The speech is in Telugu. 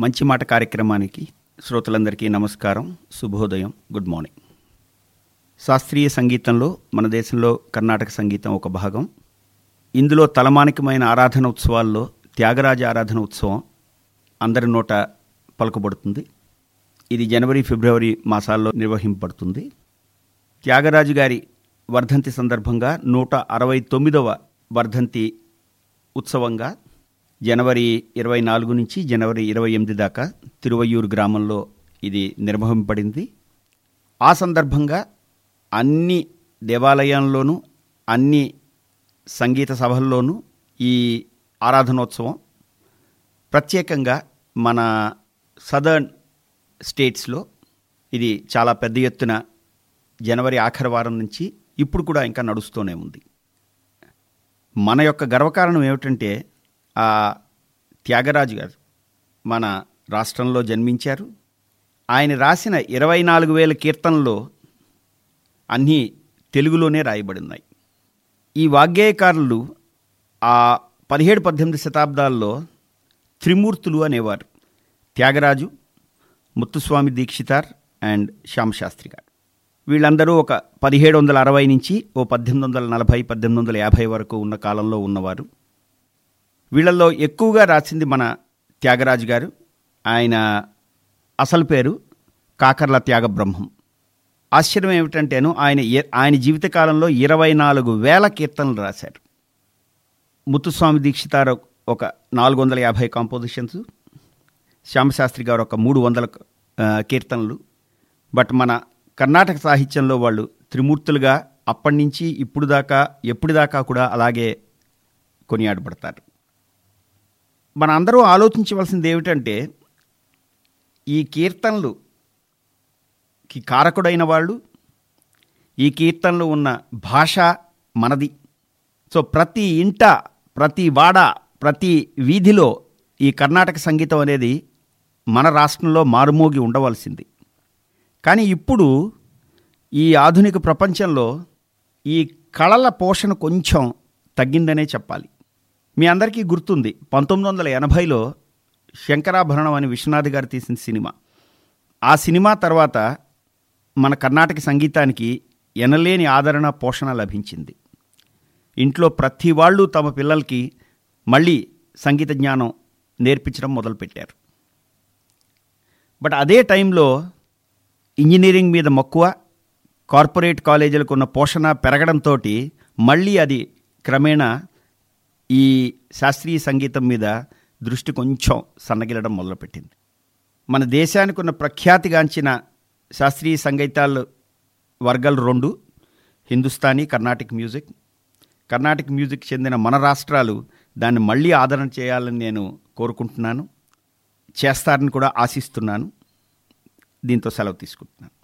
మంచి మాట కార్యక్రమానికి శ్రోతలందరికీ నమస్కారం శుభోదయం గుడ్ మార్నింగ్. శాస్త్రీయ సంగీతంలో మన దేశంలో కర్ణాటక సంగీతం ఒక భాగం. ఇందులో తలమానికమైన ఆరాధన ఉత్సవాల్లో త్యాగరాజ ఆరాధన ఉత్సవం అందరి నోట పలుకబడుతుంది. ఇది జనవరి ఫిబ్రవరి మాసాల్లో నిర్వహింపబడుతుంది. త్యాగరాజు గారి వర్ధంతి సందర్భంగా నూట అరవై తొమ్మిదవ వర్ధంతి ఉత్సవంగా జనవరి ఇరవై నాలుగు నుంచి జనవరి ఇరవై ఎనిమిది దాకా తిరువయ్యూరు గ్రామంలో ఇది నిర్వహింపబడింది. ఆ సందర్భంగా అన్ని దేవాలయాల్లోనూ అన్ని సంగీత సభల్లోనూ ఈ ఆరాధనోత్సవం ప్రత్యేకంగా మన సదర్న్ స్టేట్స్లో ఇది చాలా పెద్ద ఎత్తున జనవరి ఆఖరి వారం నుంచి ఇప్పుడు కూడా ఇంకా నడుస్తూనే ఉంది. మన యొక్క గర్వకారణం ఏమిటంటే ఆ త్యాగరాజు గారు మన రాష్ట్రంలో జన్మించారు. ఆయన రాసిన ఇరవై నాలుగు వేల కీర్తనలో అన్నీ తెలుగులోనే రాయబడినాయి. ఉన్నాయి ఈ వాగ్గేయకారులు ఆ పదిహేడు పద్దెనిమిది శతాబ్దాల్లో త్రిమూర్తులు అనేవారు. త్యాగరాజు ముత్తుస్వామి దీక్షితార్ అండ్ శ్యామ్ శాస్త్రి గారు. వీళ్ళందరూ ఒక పదిహేడు వందల అరవై నుంచి ఓ పద్దెనిమిది వందల నలభై పద్దెనిమిది వందల యాభై వరకు ఉన్న కాలంలో ఉన్నవారు. వీళ్ళల్లో ఎక్కువగా రాసింది మన త్యాగరాజు గారు. ఆయన అసలు పేరు కాకర్ల త్యాగ బ్రహ్మం ఆశ్చర్యం ఏమిటంటేను ఆయన ఆయన జీవితకాలంలో ఇరవై నాలుగు వేల కీర్తనలు రాశారు. ముత్తుస్వామి దీక్షితారు ఒక నాలుగు వందల యాభై కాంపోజిషన్స్. శ్యామశాస్త్రి గారు ఒక మూడు వందల కీర్తనలు. బట్ మన కర్ణాటక సాహిత్యంలో వాళ్ళు త్రిమూర్తులుగా అప్పటి నుంచి ఇప్పుడు దాకా ఎప్పుడు దాకా కూడా అలాగే కొనియాడబడతారు. మన అందరూ ఆలోచించవలసింది ఏమిటంటే ఈ కీర్తనలు కి కారకుడైన వాళ్ళు ఈ కీర్తనలు ఉన్న భాష మనది. సో ప్రతి ఇంట ప్రతి వాడ ప్రతి వీధిలో ఈ కర్ణాటక సంగీతం అనేది మన రాష్ట్రంలో మారుమోగి ఉండవలసింది. కానీ ఇప్పుడు ఈ ఆధునిక ప్రపంచంలో ఈ కళల పోషణ కొంచెం తగ్గిందనే చెప్పాలి. మీ అందరికీ గుర్తుంది పంతొమ్మిది వందల ఎనభైలో శంకరాభరణం అని విశ్వనాథ్ గారు తీసిన సినిమా. ఆ సినిమా తర్వాత మన కర్ణాటక సంగీతానికి ఎనలేని ఆదరణ పోషణ లభించింది. ఇంట్లో ప్రతి వాళ్ళు తమ పిల్లలకి మళ్ళీ సంగీత జ్ఞానం నేర్పించడం మొదలుపెట్టారు. బట్ అదే టైంలో ఇంజనీరింగ్ మీద మక్కువ కార్పొరేట్ కాలేజీలకు ఉన్న పోషణ పెరగడంతో మళ్ళీ అది క్రమేణా ఈ శాస్త్రీయ సంగీతం మీద దృష్టి కొంచెం సన్నగిలడం మొదలుపెట్టింది. మన దేశానికి ఉన్న ప్రఖ్యాతిగాంచిన శాస్త్రీయ సంగీతాలు వర్గాలు రెండు హిందుస్థానీ కర్ణాటిక్ మ్యూజిక్. కర్ణాటిక్ మ్యూజిక్ చెందిన మన రాష్ట్రాలు దాన్ని మళ్ళీ ఆదరణ చేయాలని నేను కోరుకుంటున్నాను. చేస్తారని కూడా ఆశిస్తున్నాను. దీంతో సెలవు తీసుకుంటున్నాను.